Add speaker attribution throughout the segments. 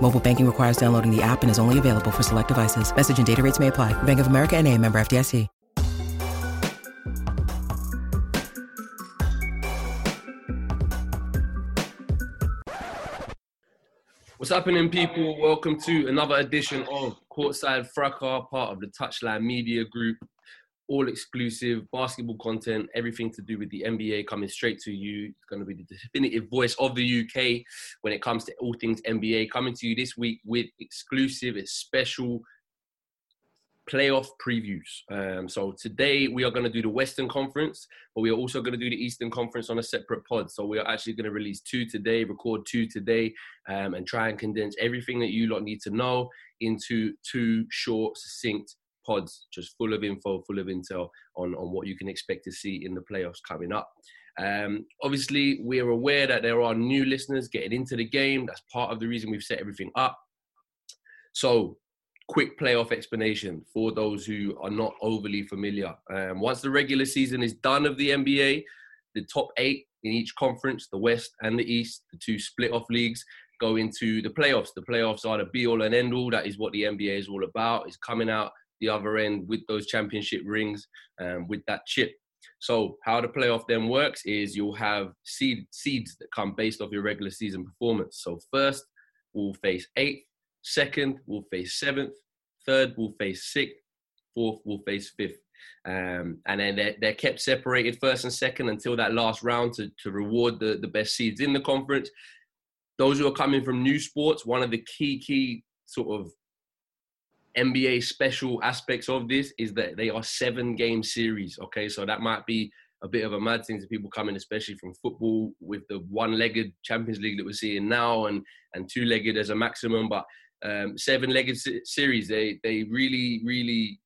Speaker 1: Mobile banking requires downloading the app and is only available for select devices. Message and data rates may apply. Bank of America and a member FDIC.
Speaker 2: What's happening, people? Welcome to another edition of Courtside Fracas, part of the Touchline Media Group. All exclusive basketball content, everything to do with the NBA coming straight to you. It's going to be the definitive voice of the UK when it comes to all things NBA. Coming to you this week with exclusive, special playoff previews. Um, so today we are going to do the Western Conference, but we are also going to do the Eastern Conference on a separate pod. So we are actually going to release two today, record two today, um, and try and condense everything that you lot need to know into two short, succinct pods, just full of info, full of intel on, on what you can expect to see in the playoffs coming up. Um, obviously, we are aware that there are new listeners getting into the game. That's part of the reason we've set everything up. So quick playoff explanation for those who are not overly familiar. Um, once the regular season is done of the NBA, the top eight in each conference, the West and the East, the two split off leagues, go into the playoffs. The playoffs are the be all and end all. That is what the NBA is all about. Is coming out the other end with those championship rings, um, with that chip. So how the playoff then works is you'll have seed, seeds that come based off your regular season performance. So first, we'll face eighth. Second will face seventh. Third will face sixth. Fourth will face fifth. Um, and then they're, they're kept separated first and second until that last round to, to reward the, the best seeds in the conference. Those who are coming from new sports, one of the key, key sort of NBA special aspects of this is that they are seven game series. Okay, so that might be a bit of a mad thing to people coming, especially from football, with the one-legged Champions League that we're seeing now, and and two-legged as a maximum. But um, seven-legged series, they they really really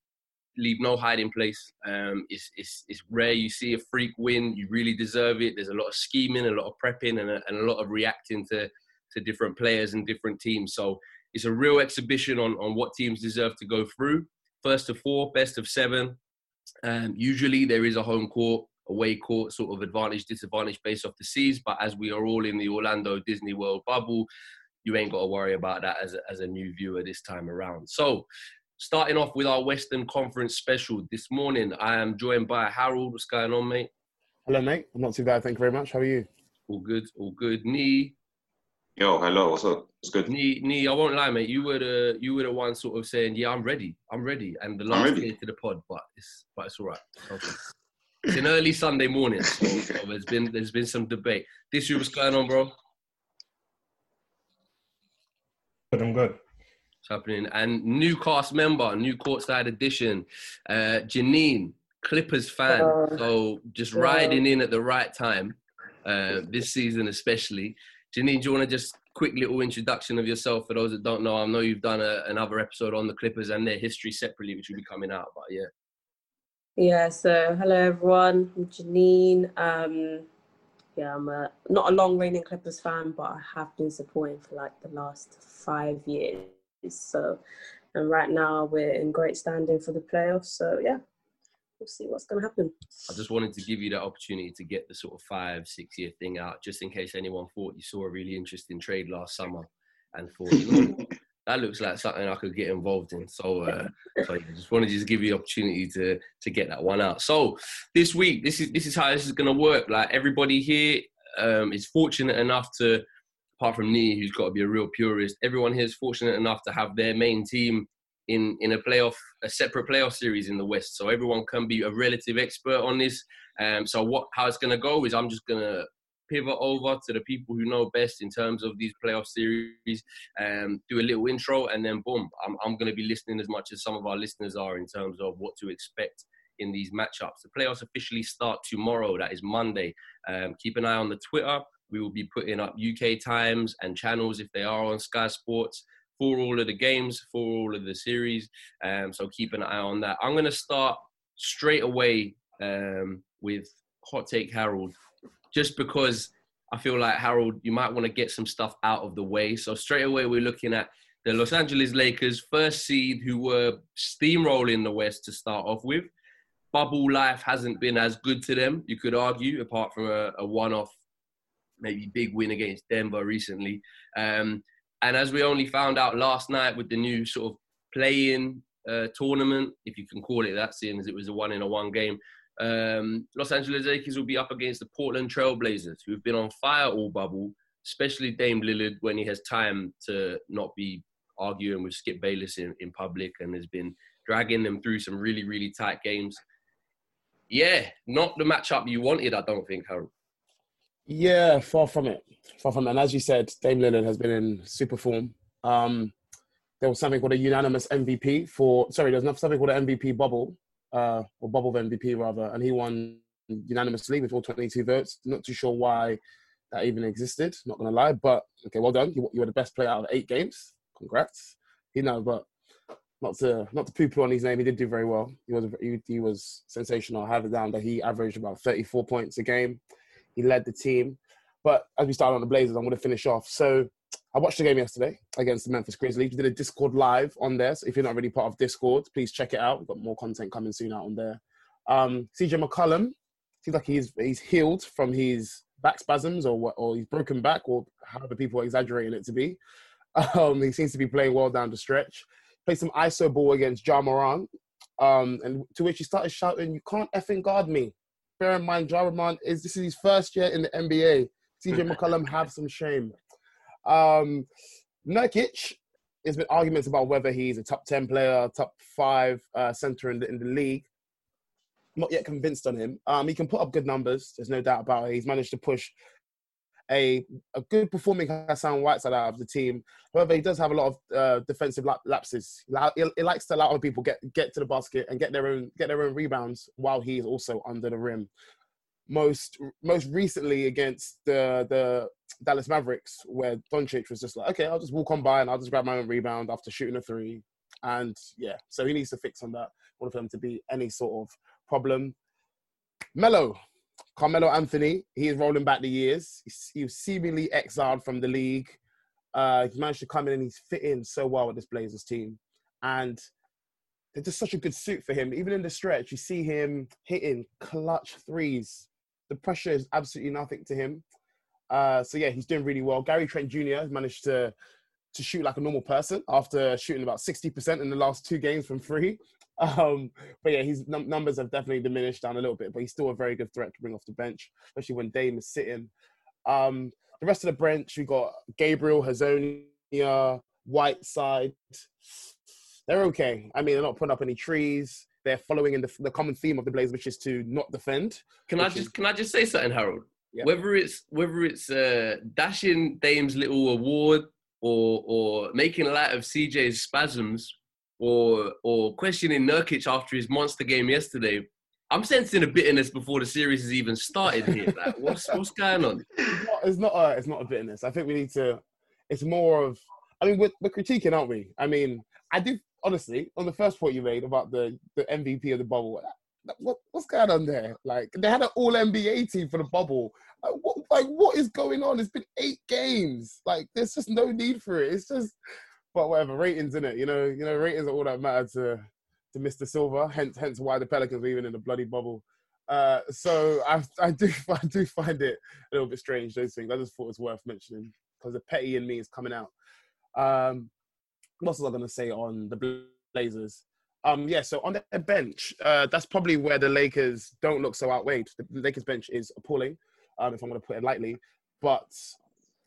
Speaker 2: leave no hiding place. Um, it's, it's, it's rare you see a freak win. You really deserve it. There's a lot of scheming, a lot of prepping, and a, and a lot of reacting to to different players and different teams. So it's a real exhibition on on what teams deserve to go through. First of four, best of seven. Um, usually there is a home court, away court sort of advantage, disadvantage based off the seas. But as we are all in the Orlando Disney World bubble, you ain't got to worry about that as a, as a new viewer this time around. So, starting off with our Western Conference special this morning, I am joined by Harold. What's going on, mate?
Speaker 3: Hello, mate. I'm not too bad. Thank you very much. How are you?
Speaker 2: All good, all good. Nee.
Speaker 4: Yo, hello. What's up? It's good.
Speaker 2: Nee, Nee, I won't lie, mate. You were the you were the one sort of saying, "Yeah, I'm ready. I'm ready." And the last day to the pod, but it's but it's all right. Okay. It's an early Sunday morning, so, so there's been there's been some debate. This year, what's going on, bro?
Speaker 5: But I'm good.
Speaker 2: What's happening? And new cast member, new courtside edition, uh, Janine, Clippers fan. Uh, so just yeah. riding in at the right time, uh, this season especially. Janine, do you want to just quick little introduction of yourself for those that don't know? I know you've done a, another episode on the Clippers and their history separately, which will be coming out. But yeah.
Speaker 6: Yeah. So hello everyone. I'm Janine. Um, yeah, I'm a, not a long reigning Clippers fan, but I have been supporting for like the last five years. So, and right now we're in great standing for the playoffs. So yeah, we'll see what's going to happen.
Speaker 2: I just wanted to give you that opportunity to get the sort of five, six year thing out, just in case anyone thought you saw a really interesting trade last summer and thought, you know, that looks like something I could get involved in. So, uh, so I just wanted to just give you the opportunity to to get that one out. So this week, this is this is how this is going to work. Like everybody here um, is fortunate enough to, apart from me, who's got to be a real purist, everyone here is fortunate enough to have their main team in in a playoff, a separate playoff series in the West. So everyone can be a relative expert on this. Um, so what how it's going to go is I'm just going to pivot over to the people who know best in terms of these playoff series, um, do a little intro, and then boom, I'm, I'm going to be listening as much as some of our listeners are in terms of what to expect in these matchups. The playoffs officially start tomorrow, that is Monday. Um, keep an eye on the Twitter. We will be putting up UK times and channels if they are on Sky Sports for all of the games, for all of the series. Um, so keep an eye on that. I'm going to start straight away um, with Hot Take Harold just because I feel like Harold, you might want to get some stuff out of the way. So straight away, we're looking at the Los Angeles Lakers, first seed, who were steamrolling the West to start off with. Bubble life hasn't been as good to them, you could argue, apart from a, a one-off, maybe big win against Denver recently. Um, and as we only found out last night with the new sort of play-in uh, tournament, if you can call it that, seeing as it was a one in a one game, um, Los Angeles Lakers will be up against the Portland Trailblazers, who've been on fire all bubble, especially Dame Lillard when he has time to not be arguing with Skip Bayless in, in public and has been dragging them through some really, really tight games. Yeah, not the matchup you wanted, I don't think, Harold.
Speaker 3: Yeah, far from it. Far from it. And as you said, Dame Lillard has been in super form. Um, there was something called a unanimous MVP for, sorry, there's something called an MVP bubble uh, or bubble of MVP rather, and he won unanimously with all 22 votes. Not too sure why that even existed. Not gonna lie, but okay, well done. You, you were the best player out of eight games. Congrats. You know, but not to not to poo-poo on his name, he did do very well. He was he, he was sensational. I have it down that he averaged about 34 points a game. He led the team. But as we start on the Blazers, I'm going to finish off. So I watched the game yesterday against the Memphis Grizzlies. We did a Discord live on there. So if you're not already part of Discord, please check it out. We've got more content coming soon out on there. Um, CJ McCollum seems like he's he's healed from his back spasms or or he's broken back or however people are exaggerating it to be. Um, he seems to be playing well down the stretch. Played some ISO ball against Ja Morant, um, and to which he started shouting, "You can't effing guard me." Bear in mind, Ja is this is his first year in the NBA. CJ McCollum, have some shame. Um, Nurkic, there's been arguments about whether he's a top 10 player, top five uh, center in the, in the league. Not yet convinced on him. Um, he can put up good numbers. There's no doubt about it. He's managed to push a a good performing Hassan Whiteside out of the team. However, he does have a lot of uh, defensive lapses. He, likes to allow other people get get to the basket and get their own get their own rebounds while he is also under the rim most most recently against the the Dallas Mavericks, where Doncic was just like, okay, I'll just walk on by and I'll just grab my own rebound after shooting a three, and yeah, so he needs to fix on that. Want for him to be any sort of problem. Melo, Carmelo Anthony, he is rolling back the years. He was seemingly exiled from the league. Uh, he managed to come in and he's fit in so well with this Blazers team, and they're just such a good suit for him. Even in the stretch, you see him hitting clutch threes the pressure is absolutely nothing to him. Uh, so yeah, he's doing really well. Gary Trent Jr. has managed to to shoot like a normal person after shooting about 60% in the last two games from three. Um, but yeah, his num- numbers have definitely diminished down a little bit, but he's still a very good threat to bring off the bench, especially when Dame is sitting. Um, the rest of the bench, we got Gabriel, Hezonja, Whiteside. They're okay. I mean, they're not putting up any trees they're following in the, the common theme of the Blaze, which is to not defend.
Speaker 2: Can I just
Speaker 3: is,
Speaker 2: can I just say something, Harold? Yeah. Whether it's whether it's uh, dashing Dame's little award or or making light of CJ's spasms or or questioning Nurkic after his monster game yesterday, I'm sensing a bitterness before the series has even started here. Like, what's what's going on?
Speaker 3: It's not, it's not a it's not a bitterness. I think we need to. It's more of. I mean, we're, we're critiquing, aren't we? I mean, I do honestly, on the first point you made about the, the MVP of the bubble, what, what's going on there? Like they had an All NBA team for the bubble. Like what, like what is going on? It's been eight games. Like there's just no need for it. It's just, but whatever ratings in it. You know, you know ratings are all that matter to to Mr. Silver, hence hence why the Pelicans were even in the bloody bubble. Uh, so I, I do I do find it a little bit strange those things. I just thought it was worth mentioning because the petty in me is coming out. Um, what else was I going to say on the Blazers? Um, yeah, so on their bench, uh, that's probably where the Lakers don't look so outweighed. The Lakers bench is appalling, um, if I'm going to put it lightly, but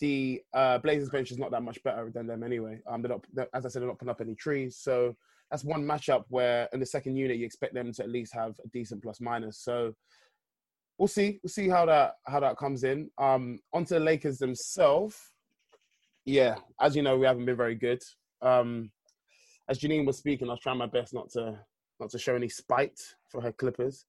Speaker 3: the uh, Blazers bench is not that much better than them anyway. Um, they're not, as I said, they're not putting up any trees, so that's one matchup where in the second unit you expect them to at least have a decent plus minus. So we'll see. We'll see how that how that comes in. Um, onto the Lakers themselves. Yeah, as you know, we haven't been very good. Um, as Janine was speaking, I was trying my best not to not to show any spite for her Clippers.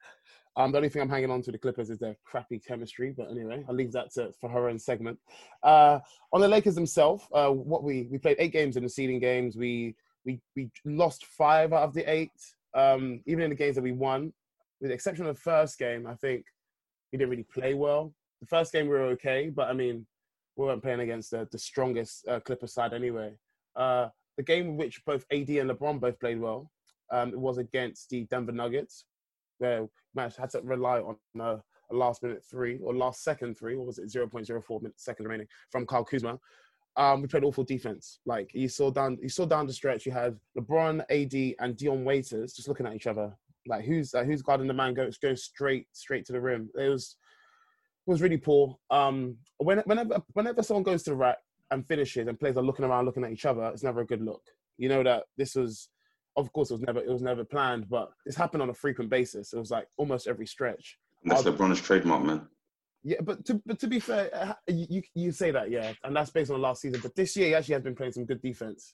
Speaker 3: Um, the only thing I'm hanging on to the Clippers is their crappy chemistry, but anyway, I'll leave that to, for her own segment. Uh, on the Lakers themselves, uh, what we we played eight games in the seeding games. We we we lost five out of the eight. Um, even in the games that we won, with the exception of the first game, I think we didn't really play well. The first game we were okay, but I mean, we weren't playing against the, the strongest uh, Clipper side anyway. Uh, the game in which both AD and LeBron both played well, um, it was against the Denver Nuggets, where Matt had to rely on a, a, last minute three or last second three, or was it 0.04 minutes, seconds remaining from Kyle Kuzma. Um, we played awful defense. Like you saw down, you saw down the stretch. You had LeBron, AD, and Dion Waiters just looking at each other. Like who's uh, who's guarding the man going going straight straight to the rim. It was it was really poor. Um, when, whenever whenever someone goes to the rack and finishes and players are looking around looking at each other, it's never a good look. You know that this was, of course, it was never it was never planned, but this happened on a frequent basis. It was like almost every stretch.
Speaker 4: That's LeBron's trademark, man.
Speaker 3: Yeah, but to but to be fair, uh, you you say that, yeah, and that's based on last season. But this year, he actually has been playing some good defense.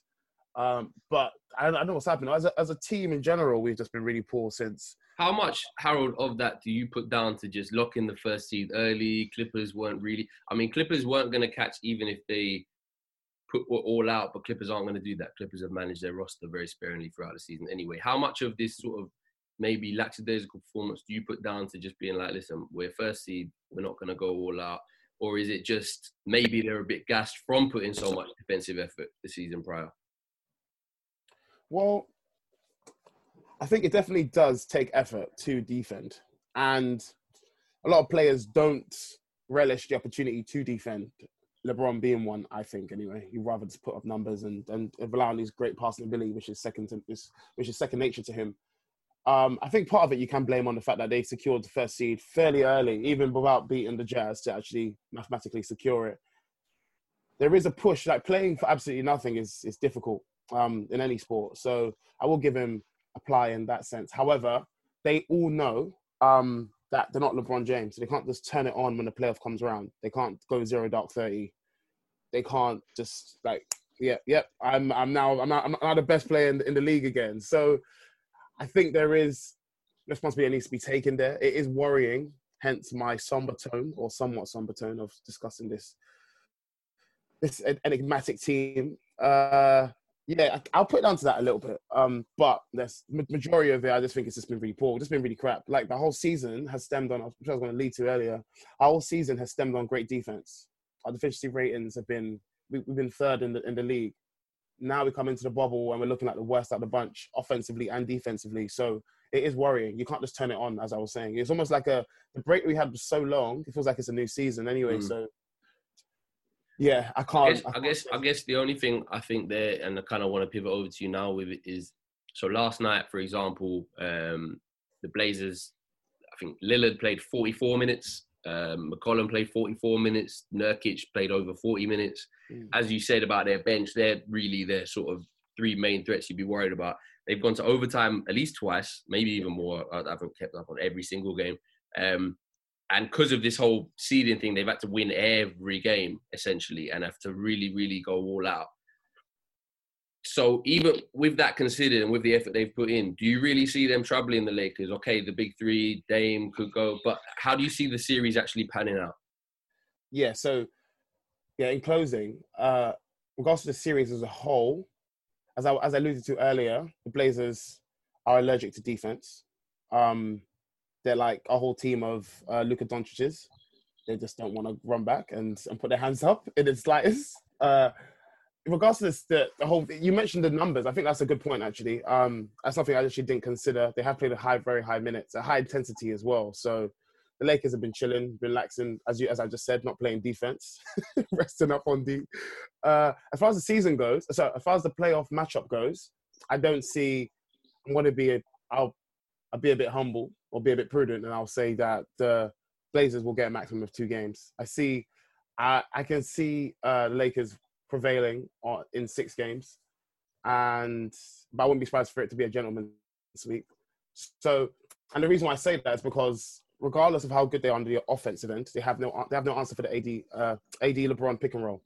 Speaker 3: Um, but I, I don't know what's happening. As a, as a team in general, we've just been really poor since.
Speaker 2: How much, Harold, of that do you put down to just locking the first seed early? Clippers weren't really. I mean, Clippers weren't going to catch even if they put all out, but Clippers aren't going to do that. Clippers have managed their roster very sparingly throughout the season anyway. How much of this sort of maybe lackadaisical performance do you put down to just being like, listen, we're first seed, we're not going to go all out? Or is it just maybe they're a bit gassed from putting so much defensive effort the season prior?
Speaker 3: Well, I think it definitely does take effort to defend. And a lot of players don't relish the opportunity to defend. LeBron being one, I think anyway. He'd rather just put up numbers and, and rely on his great passing ability, which is second to which is second nature to him. Um, I think part of it you can blame on the fact that they secured the first seed fairly early, even without beating the Jazz to actually mathematically secure it. There is a push, like playing for absolutely nothing is is difficult um, in any sport. So I will give him a ply in that sense. However, they all know um, that they're not LeBron James. They can't just turn it on when the playoff comes around. They can't go zero dark thirty. They can't just like, yeah, yeah. I'm I'm now I'm not, I'm the best player in, in the league again. So I think there is responsibility needs to be taken there. It is worrying, hence my somber tone or somewhat somber tone of discussing this this enigmatic team. Uh, yeah, I'll put it down to that a little bit. Um, but there's majority of it, I just think it's just been really poor. It's Just been really crap. Like the whole season has stemmed on, which I was going to lead to earlier. Our whole season has stemmed on great defense. Our defensive ratings have been we, have been third in the in the league now we come into the bubble and we're looking like the worst out of the bunch, offensively and defensively. So it is worrying. You can't just turn it on, as I was saying. It's almost like a the break we had was so long. It feels like it's a new season anyway. Mm. So yeah, I can't.
Speaker 2: I guess, I, can't I guess, I guess the only thing I think there, and I kind of want to pivot over to you now with it is so last night, for example, um, the Blazers. I think Lillard played 44 minutes. Um, McCollum played 44 minutes. Nurkic played over 40 minutes. Mm. As you said about their bench, they're really their sort of three main threats you'd be worried about. They've gone to overtime at least twice, maybe even more. I haven't kept up on every single game. Um, and because of this whole seeding thing, they've had to win every game essentially and have to really, really go all out. So even with that considered and with the effort they've put in, do you really see them troubling the Lakers? Okay, the big three, Dame could go, but how do you see the series actually panning out?
Speaker 3: Yeah, so yeah, in closing, uh, regards to the series as a whole, as I as I alluded to earlier, the Blazers are allergic to defense. Um, they're like a whole team of uh, Luka Doncic's. They just don't want to run back and, and put their hands up in the slightest. Uh, in regards to the, the whole you mentioned the numbers. I think that's a good point. Actually, um, that's something I actually didn't consider. They have played a high, very high minutes, a high intensity as well. So the Lakers have been chilling, relaxing, as you as I just said, not playing defense, resting up on D. Uh, as far as the season goes, so as far as the playoff matchup goes, I don't see. I'm going to be. A, I'll. I'll be a bit humble or be a bit prudent, and I'll say that the Blazers will get a maximum of two games. I see. I I can see uh, Lakers prevailing on, in six games, and but I wouldn't be surprised for it to be a gentleman's sweep. So, and the reason why I say that is because regardless of how good they are on the offensive end, they have no they have no answer for the AD uh, AD LeBron pick and roll.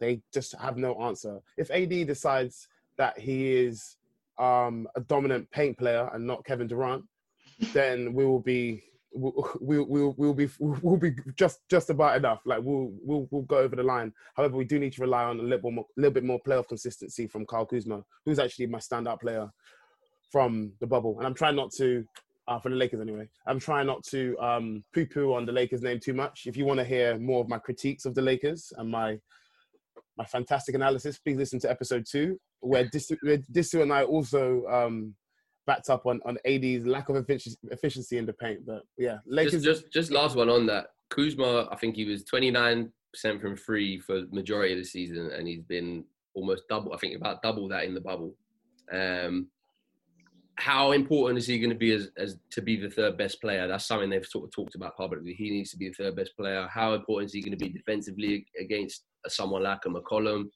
Speaker 3: They just have no answer. If AD decides that he is um, a dominant paint player and not Kevin Durant, then we will be we'll, we'll, we'll, we'll be we'll be just just about enough. Like we'll we'll we'll go over the line. However, we do need to rely on a little more, little bit more playoff consistency from Kyle Kuzma, who's actually my standout player from the bubble. And I'm trying not to uh, for the Lakers anyway. I'm trying not to um, poo-poo on the Lakers name too much. If you want to hear more of my critiques of the Lakers and my my fantastic analysis, please listen to episode two, where Disu, where and I also um, backed up on, on AD's lack of efficiency in the paint. But yeah,
Speaker 2: Lakers. Just, just, just last one on that. Kuzma, I think he was 29% from free for majority of the season, and he's been almost double. I think about double that in the bubble. Um, how important is he going to be as, as to be the third best player? That's something they've sort of talked about publicly. He needs to be the third best player. How important is he going to be defensively against someone like a McCollum?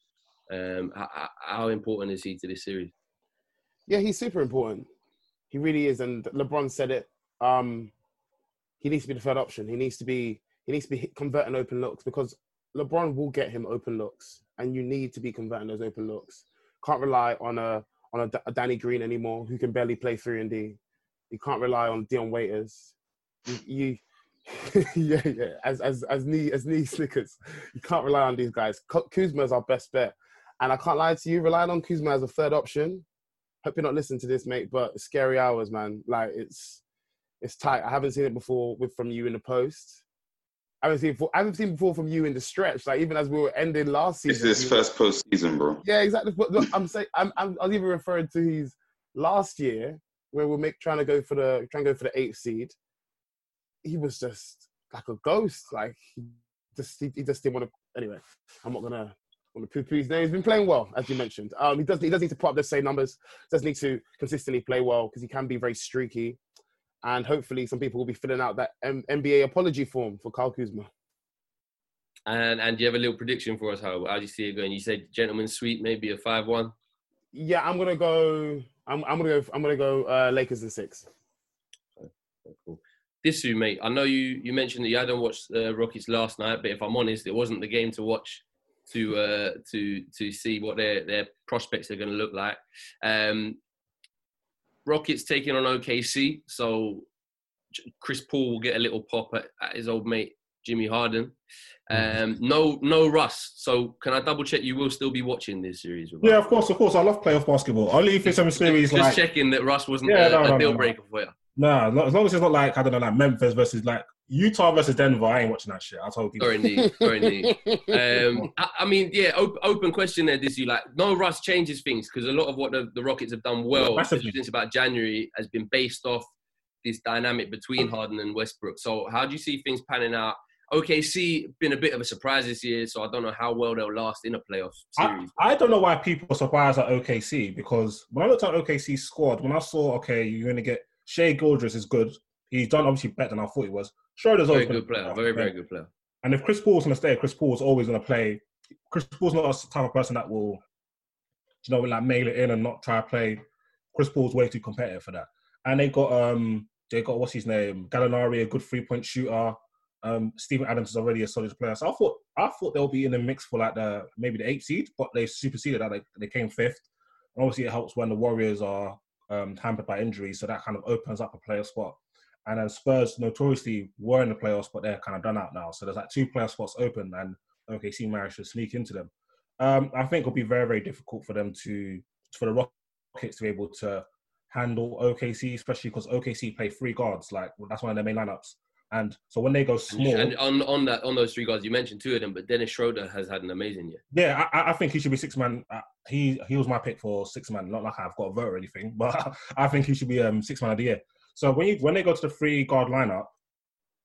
Speaker 2: Um, how, how, important is he to this series?
Speaker 3: Yeah, he's super important. He really is, and LeBron said it. Um, he needs to be the third option. He needs to be he needs to be converting open looks because LeBron will get him open looks, and you need to be converting those open looks. Can't rely on a on a, a Danny Green anymore, who can barely play three and D. You can't rely on Dion Waiters. You, you yeah, yeah. As as as Nee as Nee snickers, you can't rely on these guys. Kuzma is our best bet, and I can't lie to you. Relying on Kuzma as a third option. Hope you're not listening to this, mate. But scary hours, man. Like it's it's tight. I haven't seen it before with from you in the post. I haven't seen before, I haven't seen before from you in the stretch. Like even as we were ending last season.
Speaker 4: It's his first postseason, bro.
Speaker 3: Yeah, exactly. But look, I'm saying I'm, I'm I was even referring to his last year where we're make trying to go for the trying to go for the eighth seed. He was just like a ghost. Like he just he, he just didn't want to. Anyway, I'm not gonna poo-poo name. He's been playing well, as you mentioned. Um, he does he does need to put up the same numbers. Does need to consistently play well because he can be very streaky and hopefully some people will be filling out that M- NBA apology form for Kyle Kuzma.
Speaker 2: And and do you have a little prediction for us? How how do you see it going? You said gentleman sweep, maybe a five-one.
Speaker 3: Yeah, I'm gonna go. I'm I'm gonna go. I'm gonna go uh, Lakers in six.
Speaker 2: Okay, cool. Disu, mate. I know you you mentioned that you hadn't watched the uh, Rockets last night, but if I'm honest, it wasn't the game to watch to uh, to to see what their their prospects are going to look like. Um, Rockets taking on OKC, so Chris Paul will get a little pop at, at his old mate Jimmy Harden. Mm-hmm. Um, no, no Russ. So can I double check? You will still be watching this series?
Speaker 5: yeah, of course, of course. I love playoff basketball. Only if it's a series
Speaker 2: just,
Speaker 5: like just
Speaker 2: checking that Russ wasn't yeah, a, no, no, a deal breaker for you.
Speaker 5: No, as long as it's not like I don't know, like Memphis versus like Utah versus Denver. I ain't watching that shit. I told you.
Speaker 2: Sorry, indeed. Sorry, indeed. Um, I, I, mean, yeah, op- open question there. This you like no Russ changes things because a lot of what the, the Rockets have done well since about January has been based off this dynamic between Harden and Westbrook. So how do you see things panning out? OKC been a bit of a surprise this year, so I don't know how well they'll last in a playoff series.
Speaker 5: I, I don't know why people are surprised at OKC because when I looked at OKC's squad, when I saw okay, you're going to get Shai Gilgeous is good. He's done obviously better than I thought he was. Schroeder's
Speaker 2: very good player, very very good player.
Speaker 5: And if Chris Paul's going to stay, Chris Paul's always going to play. Chris Paul's not the type of person that will, you know, like mail it in and not try to play. Chris Paul's way too competitive for that. And they got um they got what's his name Gallinari, a good three point shooter. Um, Steven Adams is already a solid player. So I thought I thought they'll be in the mix for like the maybe the eighth seed, but they superseded that. They, they came fifth. And obviously, it helps when the Warriors are um, hampered by injuries, so that kind of opens up a player spot. And then Spurs notoriously were in the playoffs, but they're kind of done out now. So there's like two player spots open, and OKC managed to sneak into them. Um, I think it'll be very, very difficult for them to, for the Rockets to be able to handle OKC, especially because OKC play three guards. Like that's one of their main lineups. And so when they go small,
Speaker 2: and on on that on those three guards, you mentioned two of them, but Dennis Schroeder has had an amazing year.
Speaker 5: Yeah, I, I think he should be six man. Uh, he he was my pick for six man. Not like I've got a vote or anything, but I think he should be um six man of the year. So when you when they go to the three guard lineup,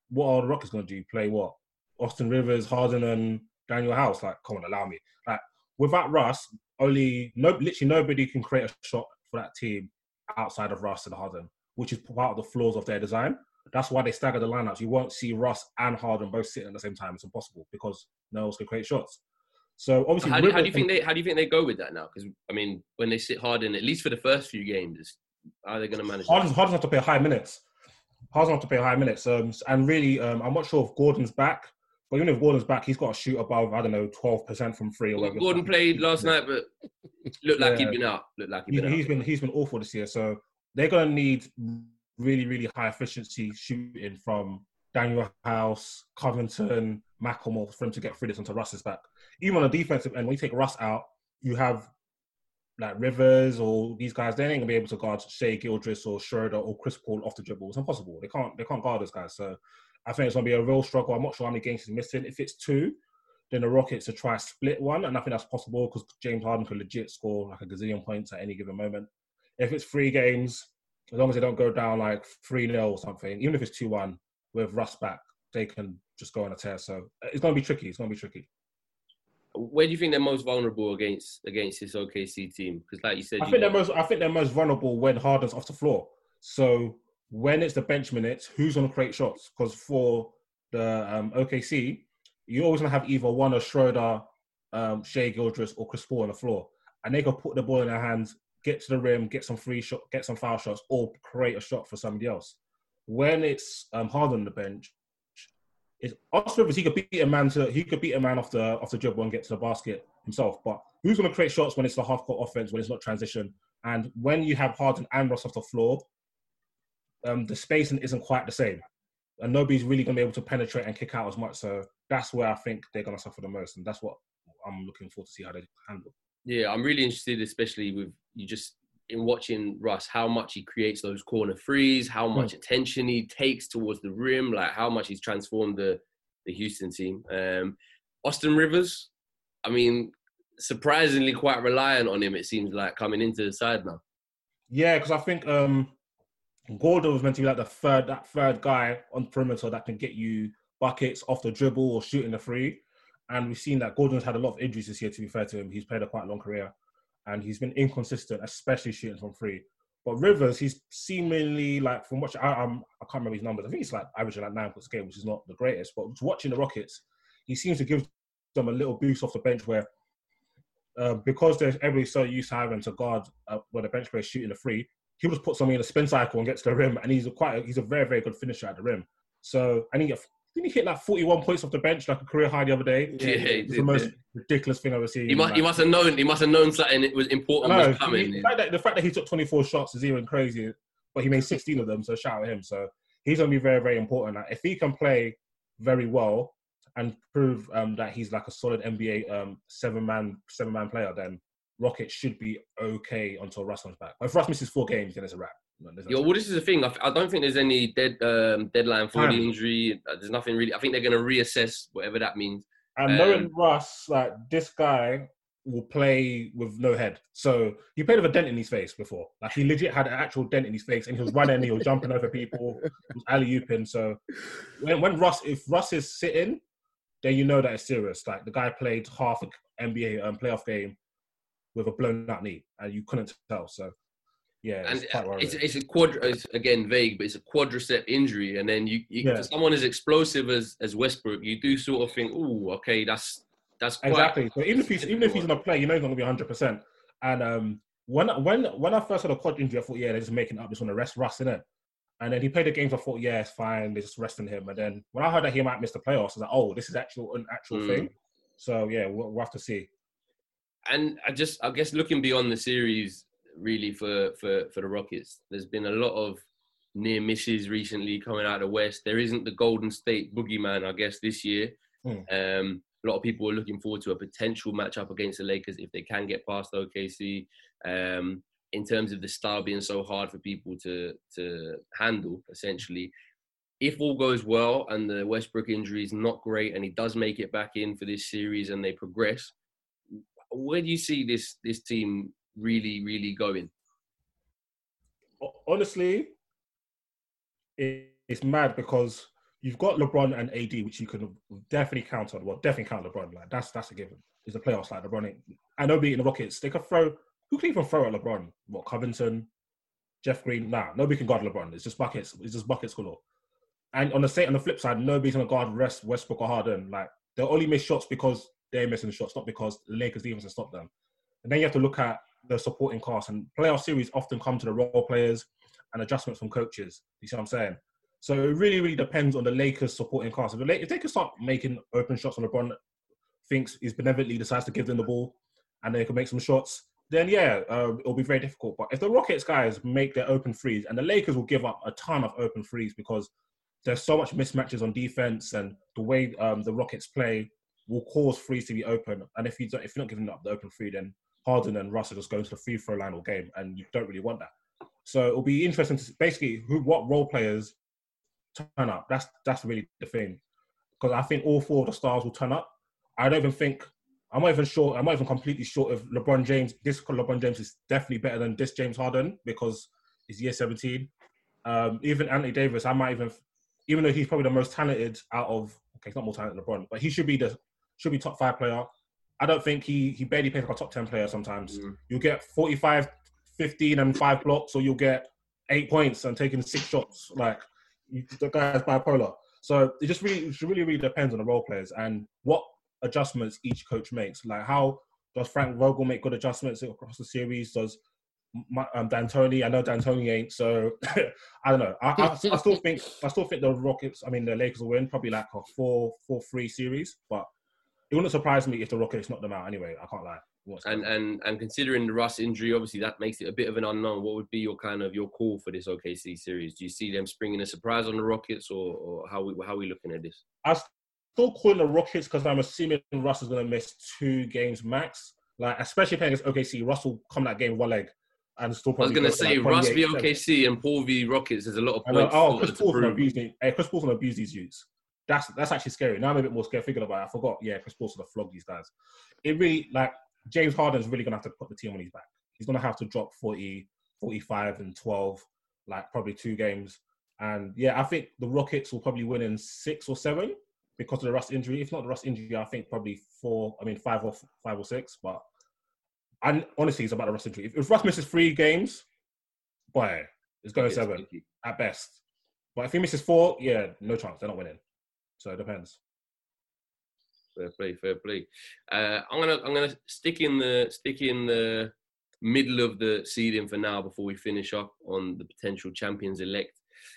Speaker 5: what are the Rockets going to do? Play what? Austin Rivers, Harden, and Danuel House. Like, come on, allow me. Like without Russ, only no literally nobody can create a shot for that team outside of Russ and Harden, which is part of the flaws of their design. That's why they stagger the lineups. You won't see Russ and Harden both sitting at the same time. It's impossible because no one's gonna create shots. So obviously,
Speaker 2: how do, how do, you think they how do you think they go with that now? Because I mean, when they sit Harden, at least for the first few games, how are they going to manage?
Speaker 5: Harden's, Harden's have to play high minutes. Harden's have to play high minutes. Um, and really, um, I'm not sure if Gordon's back. But even if Gordon's back, he's got to shoot above I don't know twelve percent from free or whatever.
Speaker 2: Gordon played last night, but looked like yeah. he'd been out. Looked like he'd been,
Speaker 5: he's
Speaker 2: out.
Speaker 5: been he's been awful this year. So they're gonna need really really high efficiency shooting from Danuel House, Covington, McLemore for him to get through this onto Russ's back. Even on the defensive end, when you take Russ out, you have like Rivers or these guys, they ain't gonna be able to guard Shai Gilgeous or Schroeder or Chris Paul off the dribble. It's impossible. They can't they can't guard those guys. So I think it's gonna be a real struggle. I'm not sure how many games he's missing. If it's two, then the Rockets to try to split one, and I think that's possible because James Harden could legit score like a gazillion points at any given moment. If it's three games, as long as they don't go down like three 0 or something, even if it's two one with Russ back, they can just go on a tear. So it's gonna be tricky. It's gonna be tricky
Speaker 2: where do you think they're most vulnerable against against this OKC team? Because, like you said,
Speaker 5: I
Speaker 2: you
Speaker 5: think they're most. I think they're most vulnerable when Harden's off the floor. So when it's the bench minutes, who's going to create shots? Because for the um, OKC, you're always going to have either one of Schroeder, um, Shai Gilgeous, or Chris Paul on the floor, and they can put the ball in their hands, get to the rim, get some free shot, get some foul shots, or create a shot for somebody else. When it's um, Harden on the bench, is Austin Rivers. He could beat a man to he could beat a man off the off the dribble and get to the basket himself. But who's going to create shots when it's the half court offense when it's not transition? And when you have Harden and Ross off the floor, um, the spacing isn't quite the same, and nobody's really going to be able to penetrate and kick out as much. So that's where I think they're going to suffer the most, and that's what I'm looking forward to see how they handle.
Speaker 2: Yeah, I'm really interested, especially with you just in watching Russ, how much he creates those corner threes, how much mm. attention he takes towards the rim, like how much he's transformed the the Houston team. Um, Austin Rivers, I mean, surprisingly quite reliant on him. It seems like coming into the side now.
Speaker 5: Yeah, because I think um, Gordon was meant to be like the third that third guy on perimeter that can get you buckets off the dribble or shooting the free. And we've seen that Gordon's had a lot of injuries this year. To be fair to him, he's played a quite long career and he's been inconsistent, especially shooting from three. But Rivers, he's seemingly like from watching, I, I can't remember his numbers. I think he's like averaging like nine points a game, which is not the greatest. But watching the Rockets, he seems to give them a little boost off the bench where uh, because there's everybody's so used to having to guard uh, when the bench player shooting the free, he just put something in a spin cycle and gets to the rim, and he's a quite he's a very very good finisher at the rim. So I think didn't he hit like 41 points off the bench, like a career high the other day?
Speaker 2: Yeah, it's
Speaker 5: the most ridiculous thing I've ever seen.
Speaker 2: He must, like, he must have known. He must have known something it was important know, was coming.
Speaker 5: the, fact that, the fact that he took 24 shots is even crazy, but he made 16 of them. So shout out him. So he's gonna be very, very important. Like, if he can play very well and prove um, that he's like a solid NBA um, seven man seven man player, then Rocket should be okay until Russ comes back. But if Russ misses four games, then it's a wrap.
Speaker 2: Yeah, well, this is the thing. I, I don't think there's any dead um, deadline for the injury. Uh, there's nothing really. I think they're going to reassess whatever that means.
Speaker 5: And um, knowing Russ, like this guy will play with no head. So he played with a dent in his face before. Like he legit had an actual dent in his face, and he was running, he was jumping over people, he was alley ooping. So when, when Russ, if Russ is sitting, then you know that it's serious. Like the guy played half an NBA um, playoff game with a blown out knee, and you couldn't tell. So yeah,
Speaker 2: and it's, it's, a quad. It's again vague, but it's a quadricep injury, and then you, you yeah. someone as explosive as as Westbrook, you do sort of think, oh, okay, that's that's quite,
Speaker 5: exactly. So even if he's even if he's gonna play, you know he's not gonna be 100. percent And um, when when when I first had a quad injury, I thought, yeah, they're just making up, just want to rest Russ in it. And then he played the games. I thought, yeah, it's fine. They're just resting him. And then when I heard that he might miss the playoffs, I was like, oh, this is actual an actual mm. thing. So yeah, we'll, we'll have to see.
Speaker 2: And I just, I guess, looking beyond the series, really for for for the Rockets. There's been a lot of near misses recently coming out of the West. There isn't the Golden State boogeyman, I guess, this year. Mm. Um, a lot of people are looking forward to a potential matchup against the Lakers if they can get past OKC. Um, in terms of the style being so hard for people to to handle, essentially, if all goes well and the Westbrook injury is not great and he does make it back in for this series and they progress, where do you see this this team really really going?
Speaker 5: Honestly, it's mad because you've got LeBron and AD, which you can definitely count on. Well, definitely count LeBron. Like that's that's a given. It's the playoffs. Like LeBron, I know beating the Rockets, they could throw. Who can even throw at LeBron? What Covington, Jeff Green? Nah, nobody can guard LeBron. It's just buckets. It's just buckets galore. And on the same, on the flip side, nobody's gonna guard rest Westbrook or Harden. Like they'll only miss shots because they're missing the shots, not because the Lakers defense has stopped them. And then you have to look at the supporting cast. And playoff series often come to the role players and adjustments from coaches. You see what I'm saying? So it really, really depends on the Lakers supporting cast. If, if they can start making open shots on LeBron, thinks is benevolently decides to give them the ball, and they can make some shots, then yeah, uh, it'll be very difficult. But if the Rockets guys make their open threes, and the Lakers will give up a ton of open threes because there's so much mismatches on defense, and the way um, the Rockets play will cause threes to be open. And if you don't, if you're not giving up the open three, then Harden and Russell just go to the free throw line all game, and you don't really want that. So it'll be interesting to basically who what role players turn up. That's that's really the thing, because I think all four of the stars will turn up. I don't even think I'm not even sure. I'm not even completely sure if LeBron James. This LeBron James is definitely better than this James Harden because he's year 17. Um, even Anthony Davis, I might even, even though he's probably the most talented out of. Okay, he's not more talented than LeBron, but he should be the should be top five player. I don't think he he barely plays like a top 10 player sometimes. Mm. You'll get 45, 15 and five blocks, or you'll get eight points and taking six shots. Like the guy's bipolar. So it just really, it really, really depends on the role players and what adjustments each coach makes. Like how does Frank Vogel make good adjustments across the series? Does um, D'Antoni? I know D'Antoni ain't, so I don't know. I, I, I, still think I still think the Rockets. I mean, the Lakers will win probably like a four four three series, but it wouldn't surprise me if the Rockets knock them out. Anyway, I can't lie.
Speaker 2: And and and considering the Russ injury, obviously that makes it a bit of an unknown. What would be your kind of your call for this OKC series? Do you see them springing a surprise on the Rockets, or, or how we how are we looking at this?
Speaker 5: I still calling the Rockets because I'm assuming Russ is going to miss two games max. Like especially playing against OKC, Russ will come that game one leg and still.
Speaker 2: I was going to say like Russ v OKC and Paul v Rockets. There's a lot of uh, points.
Speaker 5: Oh, eh, Chris Paul's going to abuse. Hey, Chris Paul's going to abuse these youths that's that's actually scary. Now I'm a bit more scared thinking about it. I forgot. Yeah, Chris Paul's gonna flog these guys. It really like James Harden's really gonna have to put the team on his back. He's gonna have to drop 40, 45, and 12, like probably two games. And yeah, I think the Rockets will probably win in six or seven because of the rust injury. If not the rust injury, I think probably four. I mean five or five or six. But and honestly, it's about the Russ injury. If, if Russ misses three games, boy, it's going seven at best. But if he misses four, yeah, no chance. They're not winning. So it depends.
Speaker 2: Fair play, fair play. Uh, I'm gonna I'm gonna stick in the stick in the middle of the seeding for now before we finish up on the potential champions elect.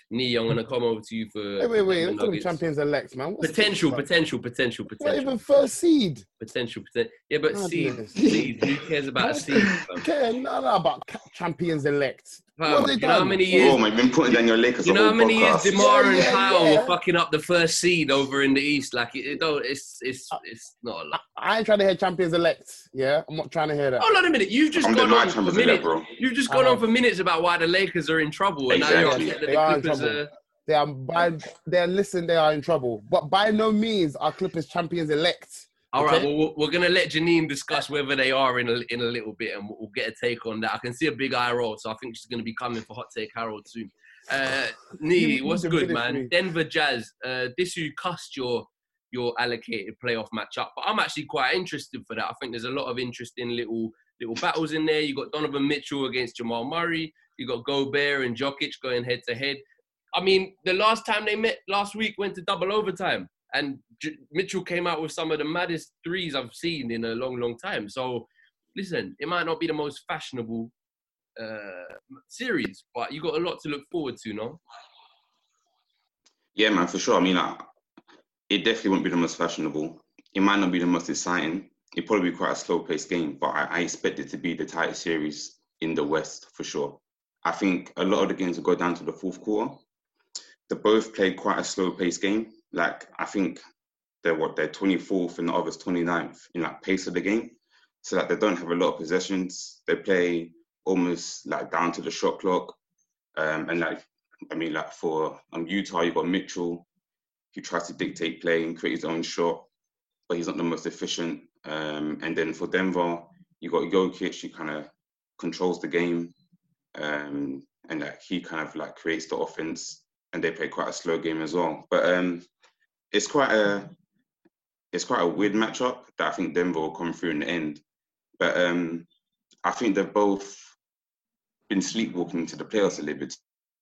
Speaker 2: Nee, I'm gonna come over to you for.
Speaker 3: Wait, wait, wait! Don't champions elect, man.
Speaker 2: What's potential, potential, potential, potential.
Speaker 3: Not even first seed.
Speaker 2: Potential, potential. Yeah, but seed, seed. Who cares about a seed?
Speaker 3: Okay, no, no, about champions elect.
Speaker 2: Fam, um, you know how many oh, years?
Speaker 4: Oh, my, been putting down your Lakers.
Speaker 2: You know how many podcast. years Demar and yeah, Kyle yeah. were fucking up the first seed over in the East? Like, it, don't. It's it's it's not a lot.
Speaker 3: I ain't trying to hear champions elect. Yeah, I'm not trying to hear that.
Speaker 2: Hold on a minute. You've just I'm gone on for minutes. Elect, You've just gone on for minutes about why the Lakers are in trouble, and exactly. now you're upset that they the Clippers are.
Speaker 3: They are by. They are listen. They are in trouble, but by no means are Clippers champions elect.
Speaker 2: All okay. right, well, we're going to let Janine discuss whether they are in a, in a little bit and we'll get a take on that. I can see a big eye roll, so I think she's going to be coming for Hot Take Harold soon. Uh, Nee, what's good, man? Denver Jazz, uh, this you cast your your allocated playoff matchup, but I'm actually quite interested for that. I think there's a lot of interesting little little battles in there. You got Donovan Mitchell against Jamal Murray. You got Gobert and Jokic going head to head. I mean, the last time they met last week went to double overtime. And J- Mitchell came out with some of the maddest threes I've seen in a long, long time. So, listen, it might not be the most fashionable uh, series, but you got a lot to look forward to, no?
Speaker 4: Yeah, man, for sure. I mean, uh, it definitely won't be the most fashionable. It might not be the most exciting. It'll probably be quite a slow-paced game, but I, I expect it to be the tightest series in the West for sure. I think a lot of the games will go down to the fourth quarter. They both played quite a slow-paced game like I think they're what they're 24th and the others 29th in like pace of the game. So like they don't have a lot of possessions. They play almost like down to the shot clock. Um, and like I mean, like for um, Utah, you've got Mitchell, who tries to dictate play and create his own shot, but he's not the most efficient. Um, and then for Denver, you got Jokic, who kind of controls the game, um, and like he kind of like creates the offense. And they play quite a slow game as well. But um, it's quite a it's quite a weird matchup that I think Denver will come through in the end. But um, I think they've both been sleepwalking into the playoffs a little bit,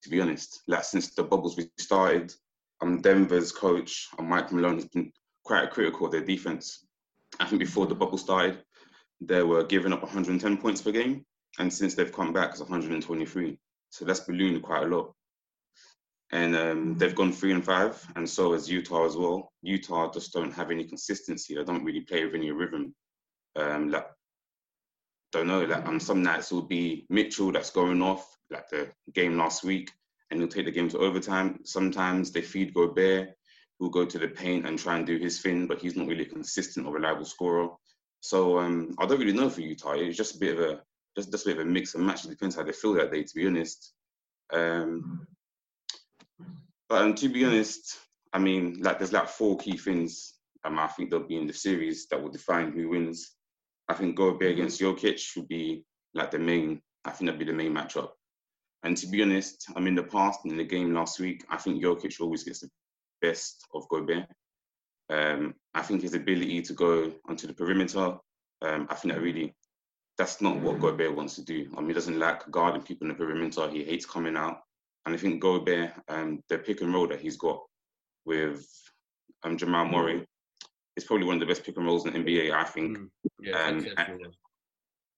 Speaker 4: to be honest. Like since the bubbles we restarted, um, Denver's coach, um, Mike Malone, has been quite critical of their defense. I think before the bubble started, they were giving up 110 points per game, and since they've come back, it's 123. So that's ballooned quite a lot. And um, they've gone three and five, and so has Utah as well. Utah just don't have any consistency. They don't really play with any rhythm. Um, like, don't know. Like, um, some nights will be Mitchell that's going off, like the game last week, and he'll take the game to overtime. Sometimes they feed Gobert, who'll go to the paint and try and do his thing, but he's not really a consistent or reliable scorer. So um, I don't really know for Utah. It's just a bit of a just, just a bit of a mix and match. It depends how they feel that day, to be honest. Um, but um, to be honest, I mean, like there's like four key things um, I think they'll be in the series that will define who wins. I think Gobert against Jokic should be like the main. I think that'd be the main matchup. And to be honest, I'm in the past in the game last week, I think Jokic always gets the best of Gobert. Um, I think his ability to go onto the perimeter, um, I think that really, that's not what Gobert wants to do. I mean, he doesn't like guarding people in the perimeter. He hates coming out. And I think Gobert, um, the pick and roll that he's got with um, Jamal mm. Murray is probably one of the best pick and rolls in the NBA, I think. Mm. Yeah, um, and,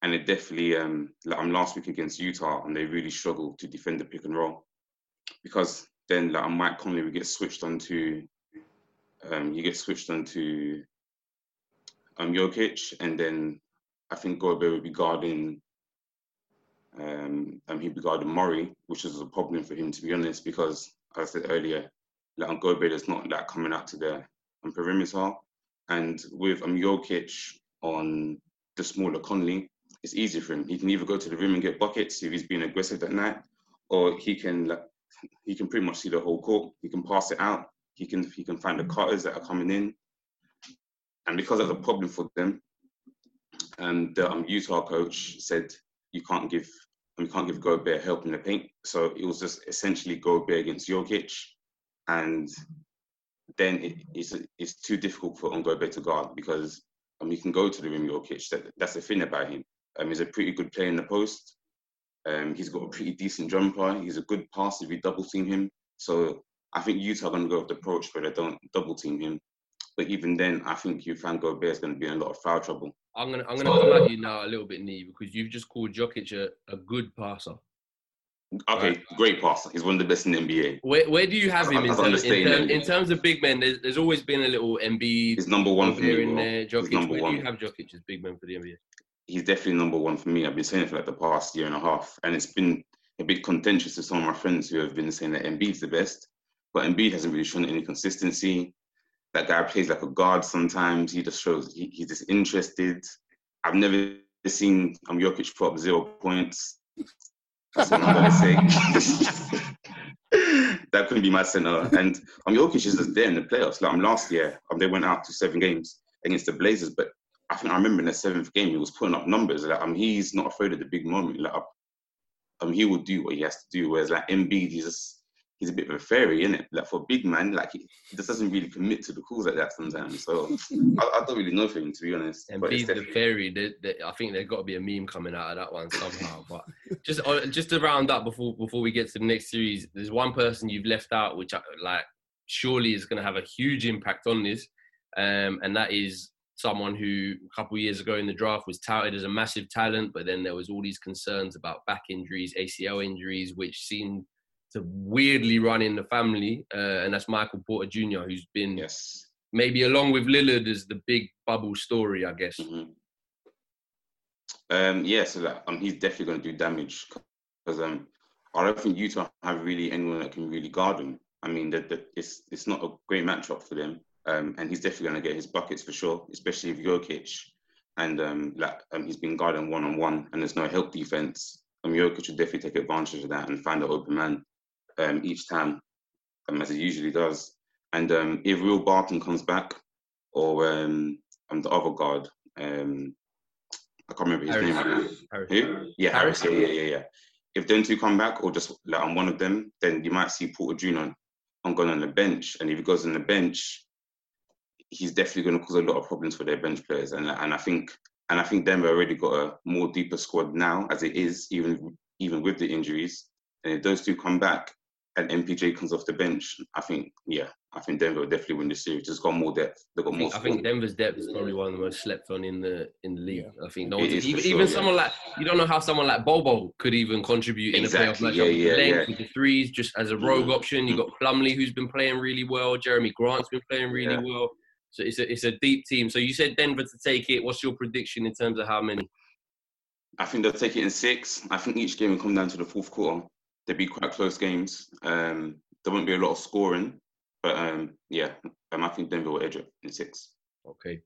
Speaker 4: and, it definitely, um, like I'm last week against Utah, and they really struggled to defend the pick and roll because then like Mike Conley would get switched onto, um, you get switched onto um, Jokic, and then I think Gobert would be guarding um, and he regarded Murray, which is a problem for him to be honest, because as I said earlier, like Gobert is not like coming out to the um, perimeter, and with um Jokic on the smaller Conley, it's easy for him. He can either go to the rim and get buckets if he's being aggressive that night, or he can like he can pretty much see the whole court. He can pass it out. He can he can find the cutters that are coming in, and because of the problem for them, and the um, Utah coach said you can't give you can't give Gobert help in the paint. So it was just essentially Gobert against Jokic, and then it, it's it's too difficult for Gobert to guard because um, he can go to the rim Jokic. That, that's the thing about him. Um, he's a pretty good player in the post. Um, he's got a pretty decent jumper. He's a good passer if you double team him. So I think Utah are going to go with the approach where they don't double team him. But even then, I think you find Gobert is going to be in a lot of foul trouble.
Speaker 2: I'm gonna I'm gonna come at you now a little bit, Nee, because you've just called Jokic a, a good passer.
Speaker 4: Okay, right. great passer. He's one of the best in the NBA.
Speaker 2: Where, where do you have him in, terms, in, term, in terms of big men? There's, there's, always been a little Embiid.
Speaker 4: He's number one for me.
Speaker 2: In there. Jokic, He's number where one. do you have Jokic as big man for the NBA?
Speaker 4: He's definitely number one for me. I've been saying it for like the past year and a half, and it's been a bit contentious to some of my friends who have been saying that Embiid's the best, but Embiid hasn't really shown any consistency. That guy plays like a guard sometimes. He just shows he, he's just interested. I've never seen um, Jokic put up zero points. That's what I'm gonna say. that couldn't be my center. And um, Jokic is just there in the playoffs. Like um, last year, um, they went out to seven games against the Blazers, but I think I remember in the seventh game he was putting up numbers. Like um, he's not afraid of the big moment. Like um, he will do what he has to do. Whereas like Embiid, he's just he's a bit of a fairy, isn't it? Like for a big man, like he, just doesn't really commit to the calls like that sometimes. So I, I, don't really know for him to be honest.
Speaker 2: And be the fairy, they, they, I think there's got to be a meme coming out of that one somehow. but just uh, just to round up before before we get to the next series, there's one person you've left out, which I, like surely is going to have a huge impact on this, um, and that is someone who a couple of years ago in the draft was touted as a massive talent, but then there was all these concerns about back injuries, ACL injuries, which seemed to weirdly run in the family, uh, and that's Michael Porter Jr., who's been
Speaker 4: yes.
Speaker 2: maybe along with Lillard as the big bubble story, I guess.
Speaker 4: Mm-hmm. Um, yeah, so that, um, he's definitely going to do damage because um, I don't think Utah have really anyone that can really guard him. I mean, that it's it's not a great matchup for them, um, and he's definitely going to get his buckets for sure, especially if Jokic and um, like um, he's been guarding one on one, and there's no help defense. Um, Jokic should definitely take advantage of that and find an open man um, each time, um, as it usually does. And um, if Will Barton comes back, or um, um, the other guard, um, I can't remember his
Speaker 2: Harris.
Speaker 4: name. Right.
Speaker 2: Harris.
Speaker 4: Who? Yeah, Harris. Yeah, yeah, yeah, yeah. If them two come back, or just like on one of them, then you might see Porter Jr. on, on going on the bench. And if he goes on the bench, he's definitely going to cause a lot of problems for their bench players. And and I think and I think Denver already got a more deeper squad now as it is, even even with the injuries. And if those two come back and MPJ comes off the bench, I think yeah, I think Denver will definitely win the series. Just got more depth. They got
Speaker 2: I
Speaker 4: more.
Speaker 2: think, I think. Denver's depth is probably one of the most slept on in the in the league. I think no
Speaker 4: It
Speaker 2: one,
Speaker 4: is
Speaker 2: even,
Speaker 4: sure,
Speaker 2: even
Speaker 4: yeah.
Speaker 2: someone like you don't know how someone like Bol Bol could even contribute in a
Speaker 4: Exactly,
Speaker 2: playoff matchup.
Speaker 4: yeah, yeah,
Speaker 2: length,
Speaker 4: yeah.
Speaker 2: with the threes, just as a rogue
Speaker 4: Mhm,
Speaker 2: option. You got Plumlee who's been playing really well. Jerami Grant's been playing really
Speaker 4: Yeah.
Speaker 2: well. So it's a it's a deep team. So you said Denver to take it. What's your prediction in terms of how many?
Speaker 4: I think they'll take it in six. I think each game will come down to the fourth quarter. They'll be quite close games. Um, there won't be a lot of scoring, but um, yeah, um, I think Denver will edge it in six.
Speaker 2: Okay,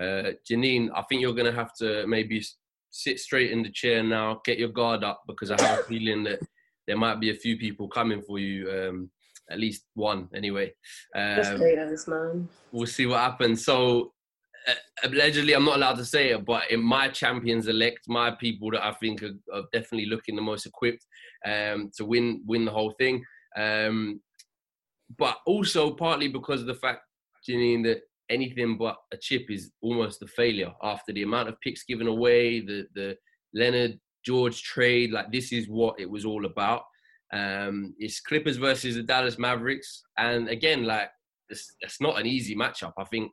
Speaker 2: uh, Janine, I think you're gonna have to maybe sit straight in the chair now, get your guard up because I have a feeling that there might be a few people coming for you. Um, at least one, anyway.
Speaker 6: Just
Speaker 2: Um,
Speaker 6: haters, man.
Speaker 2: we'll see what happens. So, allegedly, I'm not allowed to say it, but in my champions elect, my people that I think are, are definitely looking the most equipped um, to win win the whole thing. Um, but also partly because of the fact, Janine, that anything but a chip is almost a failure after the amount of picks given away, the the Leonard George trade. Like this is what it was all about. Um, it's Clippers versus the Dallas Mavericks, and again, like it's, it's not an easy matchup. I think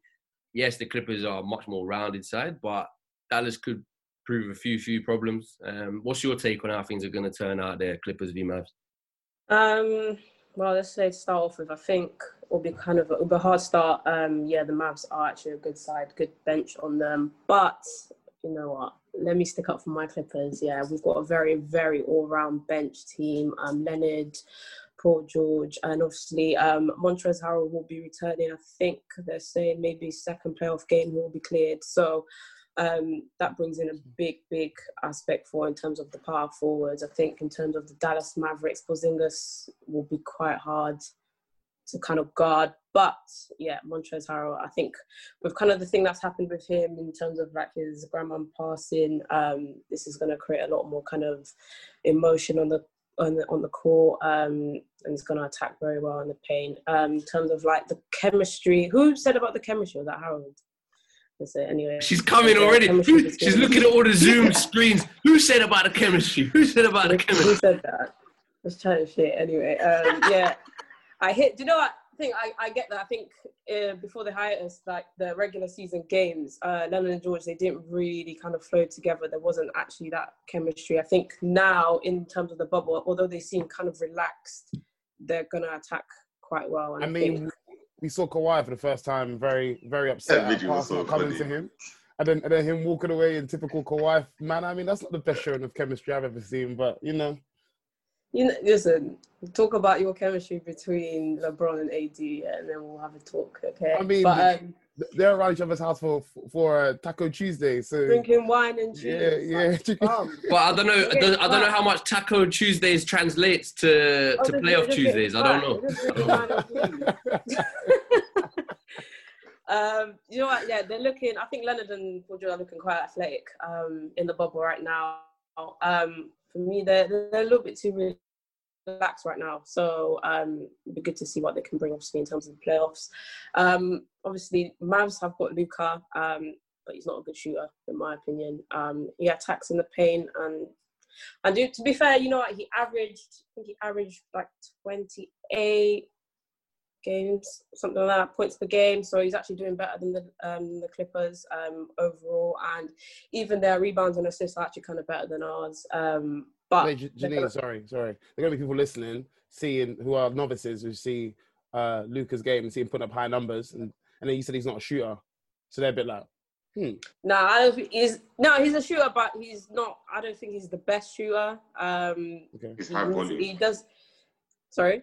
Speaker 2: yes, the Clippers are much more rounded side, but Dallas could prove a few few problems. Um, what's your take on how things are going to turn out there, Clippers v Mavs?
Speaker 6: Um, well, let's say to start off with, I think it'll be kind of be a hard start. Um, yeah, the Mavs are actually a good side, good bench on them. But you know what? Let me stick up for my Clippers. Yeah, we've got a very, very all-round bench team. Um, Leonard, Paul George, and obviously um, Montrezl Harrell will be returning. I think they're saying maybe second playoff game he will be cleared. So um, that brings in a big, big aspect for in terms of the power forwards. I think in terms of the Dallas Mavericks, Porzingis will be quite hard to kind of guard. But yeah, Montrezl Harrell, I think with kind of the thing that's happened with him in terms of like his grandma passing, um, this is going to create a lot more kind of emotion on the on the, on the court, um, and it's going to attack very well in the paint. Um, in terms of like the chemistry, who said about the chemistry? Was that Harold? That's it. Anyway,
Speaker 2: She's coming already. Who-
Speaker 6: is
Speaker 2: she's looking at all the Zoom screens. Who said about the chemistry? Who said about the chemistry?
Speaker 6: Who said that? Let's try to shit. Anyway, um, yeah, I hit. Do you know what? I think I, I get that. I think uh, before the hiatus, like the regular season games, uh, Lennon and George, they didn't really kind of flow together. There wasn't actually that chemistry. I think now, in terms of the bubble, although they seem kind of relaxed, they're gonna attack quite well. And
Speaker 3: I
Speaker 6: I,
Speaker 3: mean,
Speaker 6: think,
Speaker 3: we saw Kawhi for the first time, very, very upset
Speaker 4: That video was so
Speaker 3: coming
Speaker 4: funny.
Speaker 3: to him. And then, and then him walking away in typical Kawhi manner. I mean, that's not the best showing of chemistry I've ever seen, but you know,
Speaker 6: you know, listen, talk about your chemistry between LeBron and AD, and then we'll have a talk. Okay.
Speaker 3: I mean,
Speaker 6: but um,
Speaker 3: they're around each other's house for for uh, Taco Tuesday. So
Speaker 6: drinking wine and cheese.
Speaker 3: yeah, yeah.
Speaker 6: like, um,
Speaker 2: But I don't know. I don't, I don't know how much Taco Tuesdays translates to
Speaker 6: Oh,
Speaker 2: to playoff Tuesdays. I don't know.
Speaker 6: getting fat. They're just drinking wine and cheese. um, you know what? Yeah, they're looking. I think Leonard and Paul George are looking quite athletic um, in the bubble right now. Um, for me, they're, they're a little bit too relaxed right now. So um, it'd be good to see what they can bring, obviously, in terms of the playoffs. Um, obviously, Mavs have got Luka, um, but he's not a good shooter, in my opinion. Um, he attacks in the paint and and to be fair, you know? He averaged, I think he averaged like 28 games, something like that, points per game. So he's actually doing better than the um, the Clippers um, overall. And even their rebounds and assists are actually kind of better than ours. Um, but
Speaker 3: Wait, Janine,
Speaker 6: gonna-
Speaker 3: sorry, sorry. There are gonna be people listening, seeing who are novices who see uh, Luka's game and see him putting up high numbers, and and then you said he's not a shooter, so they're a bit like, hmm.
Speaker 6: No, I don't think he's no, he's a shooter, but he's not. I don't think he's the best shooter. Um,
Speaker 3: Okay.
Speaker 4: He's
Speaker 6: he,
Speaker 4: high volume.
Speaker 6: he does. Sorry.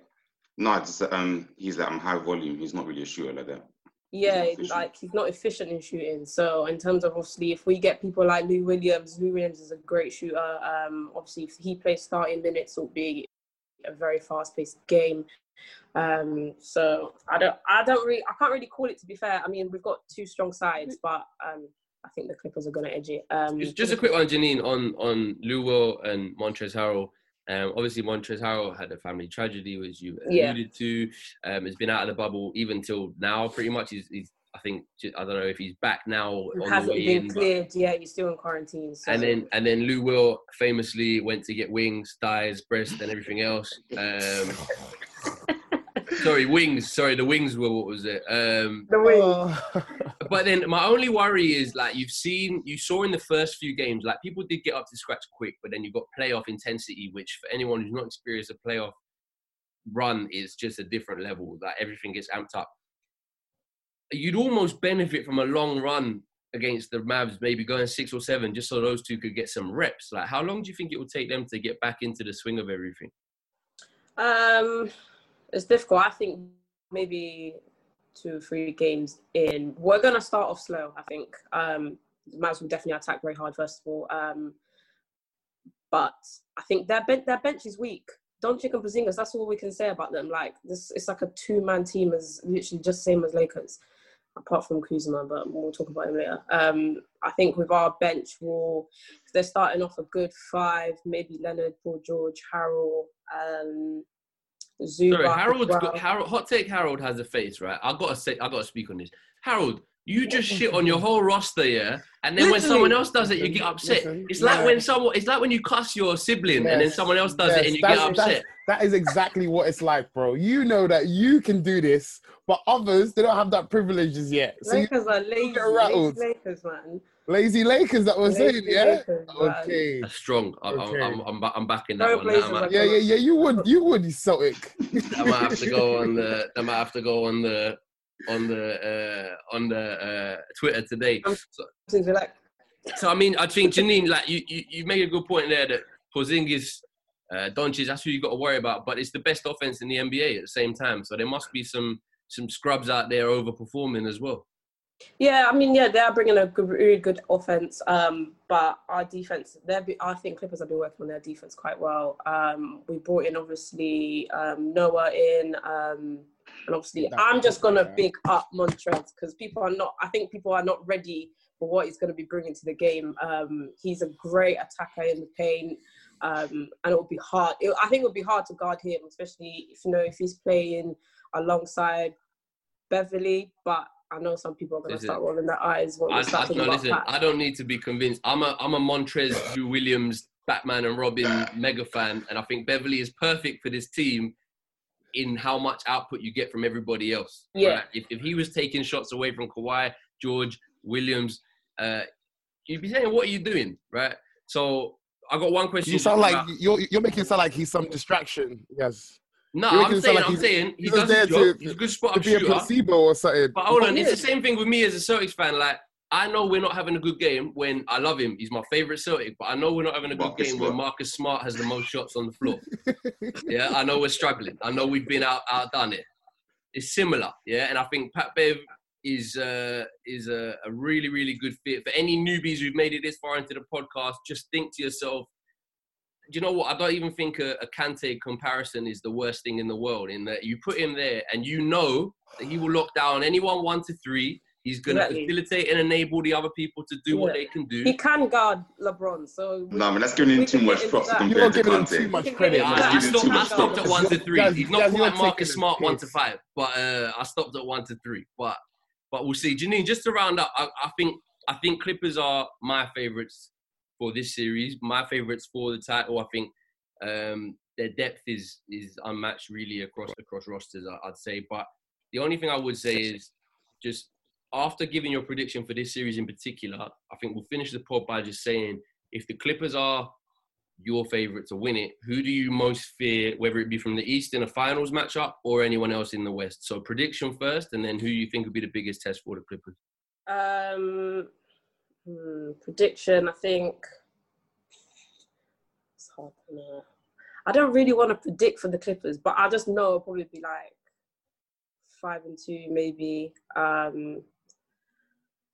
Speaker 4: No, just um, he's like I'm high volume. He's not really a shooter like that.
Speaker 6: Yeah, like he's not efficient in shooting. So in terms of obviously, if we get people like Lou Williams, Lou Williams is a great shooter. Um, obviously, if he plays starting minutes, it'll be a very fast-paced game. Um, so I don't, I don't really, I can't really call it. To be fair, I mean we've got two strong sides, but um, I think the Clippers are going to edge it. Um,
Speaker 2: just, just a quick one, Janine, on on Lou Will and Montrezl Harrell. Um, obviously, Montrezl Harrell had a family tragedy, which you alluded yeah. to. Um, has been out of the bubble even till now, pretty much. He's, he's I think I don't know if he's back now.
Speaker 6: It hasn't been in, cleared but... yet. He's still in quarantine. So.
Speaker 2: And then and then Lou Will famously went to get wings, thighs, breast, and everything else. Um, sorry, wings. Sorry, the wings were what was it? Um,
Speaker 6: the wings. Oh.
Speaker 2: but then my only worry is like you've seen, you saw in the first few games, like people did get up to scratch quick, but then you've got playoff intensity, which for anyone who's not experienced a playoff run is just a different level. Like everything gets amped up. You'd almost benefit from a long run against the Mavs, maybe going six or seven, just so those two could get some reps. Like, how long do you think it will take them to get back into the swing of everything?
Speaker 6: Um, it's difficult. I think maybe two, three games in. We're gonna start off slow. I think um, the Mavs will definitely attack very hard first of all. Um, but I think their bench, their bench is weak. Doncic and Porzingis. That's all we can say about them. Like this, it's like a two man team, as literally just same as Lakers, apart from Kuzma. But we'll talk about him later. Um, I think with our bench, we'll they're starting off a good five, maybe Leonard, Paul George, Harrell. Um,
Speaker 2: Zubac Sorry, Harold's well. got, Harold. Hot take. Harold has a face, right? I gotta say, I gotta speak on this. Harold, you just shit on your whole roster, yeah. And then Literally. when someone else does it, you get upset. Listen, it's like yeah. when someone, it's like when you cuss your sibling, yes. and then someone else does yes. it, and you that's, get upset.
Speaker 3: That is exactly what it's like, bro. You know that you can do this, but others they don't have that privileges yet.
Speaker 6: So Lakers are lazy. Lazy Lakers, man.
Speaker 3: Lazy Lakers, that was saying, yeah. Lakers,
Speaker 2: okay, That's strong. I, okay. I'm, I'm, I'm, back in that one. Now,
Speaker 3: yeah, yeah, yeah. You would, you would, Celtic.
Speaker 2: I might have to go on the. I might have to go on the on the uh, on the uh, Twitter today. So, so, I mean, I think Janine, like you, you, you make a good point there that Porzingis, uh, Doncic, that's who you got to worry about. But it's the best offense in the NBA at the same time. So there must be some some scrubs out there overperforming as well.
Speaker 6: Yeah, I mean, yeah, they are bringing a good, really good offense, um, but our defense, they're, I think Clippers have been working on their defense quite well. Um, we brought in obviously um, Noah in, um, and obviously I'm just gonna big up Montrez because people are not. I think people are not ready for what he's going to be bringing to the game. Um, he's a great attacker in the paint. Um, and it would be hard. It, I think it would be hard to guard him, especially if you know if he's playing alongside Beverley. But I know some people are going to start rolling their eyes when we start I,
Speaker 2: no, listen, I don't need to be convinced. I'm a I'm a Montrez, Lou Williams, Batman and Robin mega fan, and I think Beverley is perfect for this team in how much output you get from everybody else.
Speaker 6: Yeah. Right?
Speaker 2: If, if he was taking shots away from Kawhi, George, Williams, uh, you'd be saying, "What are you doing?" Right. So I got one question.
Speaker 3: You sound like you're you're making it sound like he's some distraction. Yes.
Speaker 2: No, I'm saying, like I'm saying he does job. To, he's a good spot to
Speaker 3: be
Speaker 2: shooter.
Speaker 3: a placebo or something.
Speaker 2: But hold on, it's the same thing with me as a Celtics fan. Like I know we're not having a good game when I love him. He's my favorite Celtic, but I know we're not having a good Marcus game Smart. when Marcus Smart has the most shots on the floor. yeah, I know we're struggling. I know we've been out outdone it. It's similar, yeah, and I think Pat Bev is uh, is a, a really really good fit for any newbies who've made it this far into the podcast. Just think to yourself, do you know what? I don't even think a, a Kante comparison is the worst thing in the world. In that you put him there and you know that he will lock down anyone one to three. He's going to exactly. facilitate and enable the other people to do yeah. what they can do.
Speaker 6: He can guard LeBron, so
Speaker 4: No, no, man, that's giving him too much props to compared to Kante.
Speaker 3: Too much credit.
Speaker 2: I, I, stopped, I stopped at one to three. He's not quite Marcus Smart one to five, but uh, I stopped at one to three. But but we'll see. Janine, just to round up, I, I think I think Clippers are my favorites for this series. My favourites for the title. I think um, their depth is is unmatched really across across rosters. I'd say, but the only thing I would say is just after giving your prediction for this series in particular, I think we'll finish the pod by just saying if the Clippers are your favourite to win it, who do you most fear, whether it be from the East in a finals matchup or anyone else in the West? So prediction first, and then who you think would be the biggest test for the Clippers?
Speaker 6: Um, Hmm, prediction, I think. I don't really want to predict for the Clippers, but I just know it'll probably be like five and two, maybe. Um,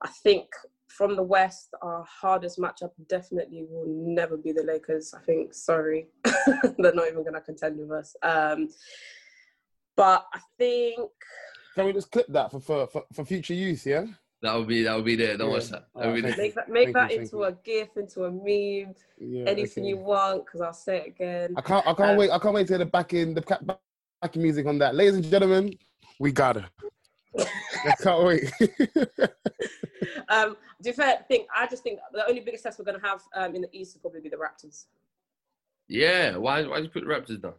Speaker 6: I think from the West, our hardest matchup definitely will never be the Lakers. I think, sorry, they're not even going to contend with us. Um, but I think.
Speaker 3: Can we just clip that for, for, for future use? Yeah.
Speaker 2: That would be that would be there. Don't
Speaker 3: Yeah.
Speaker 2: watch that. that
Speaker 3: Alright,
Speaker 2: would be
Speaker 3: thank
Speaker 2: there.
Speaker 6: Make that, make that
Speaker 3: you,
Speaker 6: into a GIF, into a meme,
Speaker 3: Yeah.
Speaker 6: anything
Speaker 3: okay.
Speaker 6: you want, because I'll say it again.
Speaker 3: I can't. I can't
Speaker 6: Um,
Speaker 3: wait. I can't wait to hear the back in the ca- backing music on that, ladies and gentlemen. We got her. I can't wait.
Speaker 6: um, to be fair, I think I just think the only biggest test we're going to have um, in the East will probably be the Raptors.
Speaker 2: Yeah. Why why did you put the Raptors down?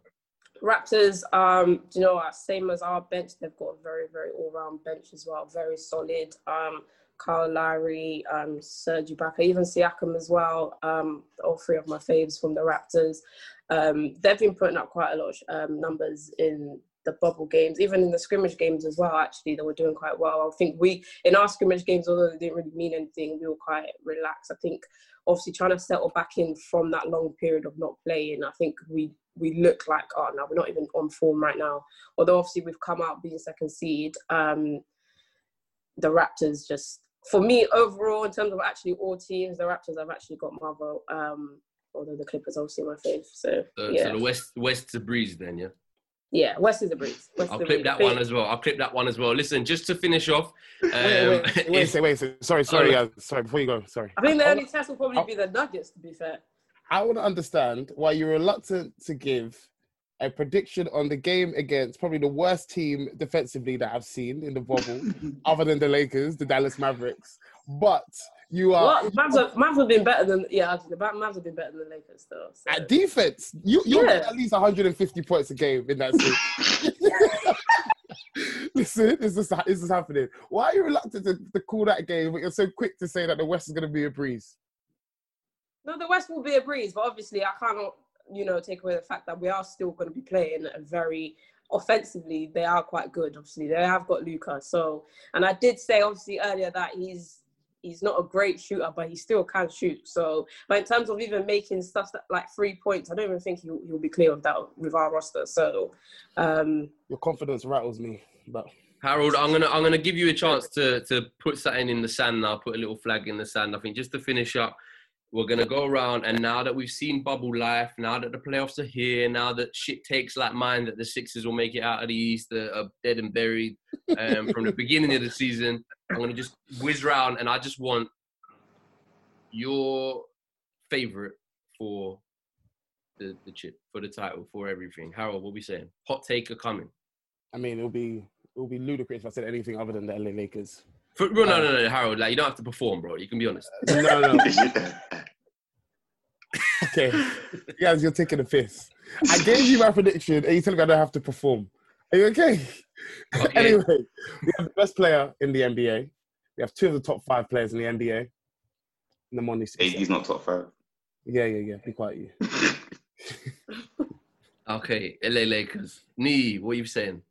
Speaker 6: Raptors, um, you know what? Same as our bench, they've got a very, very all-round bench as well. Very solid. Um, Kyle Lowry, um, Serge Ibaka, even Siakam as well. Um, all three of my faves from the Raptors. Um, they've been putting up quite a lot of um, numbers in the bubble games, even in the scrimmage games as well. Actually, they were doing quite well. I think we, in our scrimmage games, although they didn't really mean anything, we were quite relaxed. I think obviously trying to settle back in from that long period of not playing. I think we we look like oh no, we're not even on form right now. Although obviously we've come out being second seed. Um, the Raptors just for me overall in terms of actually all teams, the Raptors have actually got my vote. Um, although the Clippers obviously my fave. So
Speaker 2: So,
Speaker 6: yeah,
Speaker 2: so the West West's a breeze then, yeah.
Speaker 6: yeah, West is a breeze. West
Speaker 2: I'll
Speaker 6: a
Speaker 2: clip
Speaker 6: breeze.
Speaker 2: that one as well. I'll clip that one as well. Listen, just to finish off, um,
Speaker 3: wait, wait, wait, wait, wait, wait, wait. Sorry, sorry, guys. Sorry, before you go, sorry.
Speaker 6: I think the only test will probably
Speaker 3: I-
Speaker 6: be the Nuggets. To be fair.
Speaker 3: I want to understand why you're reluctant to give a prediction on the game against probably the worst team defensively that I've seen in the bubble, other than the Lakers, the Dallas Mavericks. But you are
Speaker 6: What Mavs have, Mavs have been better than yeah. The Mavs have been better than the Lakers though. So.
Speaker 3: at defense. You you're
Speaker 6: Yeah.
Speaker 3: at least 150 points a game in that series. Listen, this is this is happening. Why are you reluctant to, to call that game, but you're so quick to say that the West is going to be a breeze?
Speaker 6: No, the West will be a breeze, but obviously I cannot, you know, take away the fact that we are still going to be playing a very offensively. They are quite good. Obviously, they have got Luka. So, and I did say obviously earlier that he's he's not a great shooter, but he still can shoot. So, but in terms of even making stuff that, like three points, I don't even think he'll, he'll be clear of that with our roster. So, um,
Speaker 3: Your confidence rattles me, but
Speaker 2: Harold, I'm gonna I'm gonna give you a chance to to put something in the sand now. Put a little flag in the sand. I think just to finish up, we're gonna go around and now that we've seen bubble life, now that the playoffs are here, now that shit takes like mine that the Sixers will make it out of the East, uh, are dead and buried um, from the beginning of the season. I'm gonna just whiz round and I just want your favorite for the the chip for the title for everything. Harold, what we saying? Hot take are coming.
Speaker 3: I mean, it'll be it'll be ludicrous if I said anything other than the LA Lakers.
Speaker 2: For, no, no, no, no, Harold. Like you don't have to perform, bro. You can be honest.
Speaker 3: No, no. Okay, you guys, you're taking a piss. I gave you my prediction, and you tell me I don't have to perform. Are you okay?
Speaker 2: Okay.
Speaker 3: anyway, we have the best player in the NBA. We have two of the top five players in the NBA. And the money.
Speaker 4: AD's not top five.
Speaker 3: Yeah, yeah, yeah. Be quiet, you.
Speaker 2: Okay, LA Lakers. Nee, what are you saying?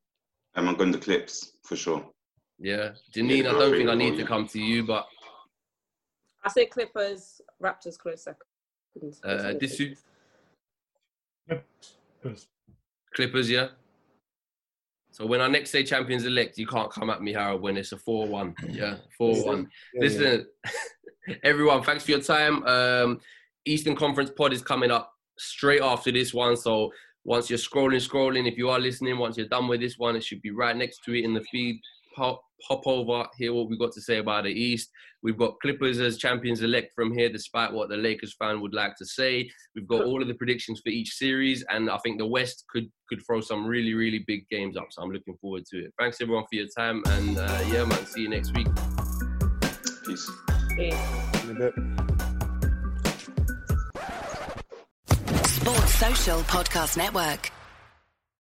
Speaker 4: Um, I'm going to clips for sure.
Speaker 2: Yeah, Janine. I don't think I need to come to you, but
Speaker 6: I say Clippers, Raptors close second.
Speaker 2: Uh, Disu,
Speaker 5: Yep. Because
Speaker 2: Clippers, yeah. So when our next say champions elect, you can't come at me, Harold, when it's a four-one. Yeah, four-one.
Speaker 3: Yeah, yeah.
Speaker 2: Listen, everyone, thanks for your time. Um, Eastern Conference pod is coming up straight after this one. So once you're scrolling, scrolling, if you are listening, once you're done with this one, it should be right next to it in the feed. Hop, hop over, hear what we've got to say about the East. We've got Clippers as champions elect from here, despite what the Lakers fan would like to say. We've got all of the predictions for each series, and I think the West could could throw some really, really big games up. So I'm looking forward to it. Thanks everyone for your time, and uh, yeah, man, see you next week.
Speaker 4: Peace.
Speaker 6: Yeah.
Speaker 3: In a bit.
Speaker 7: Sports Social Podcast Network.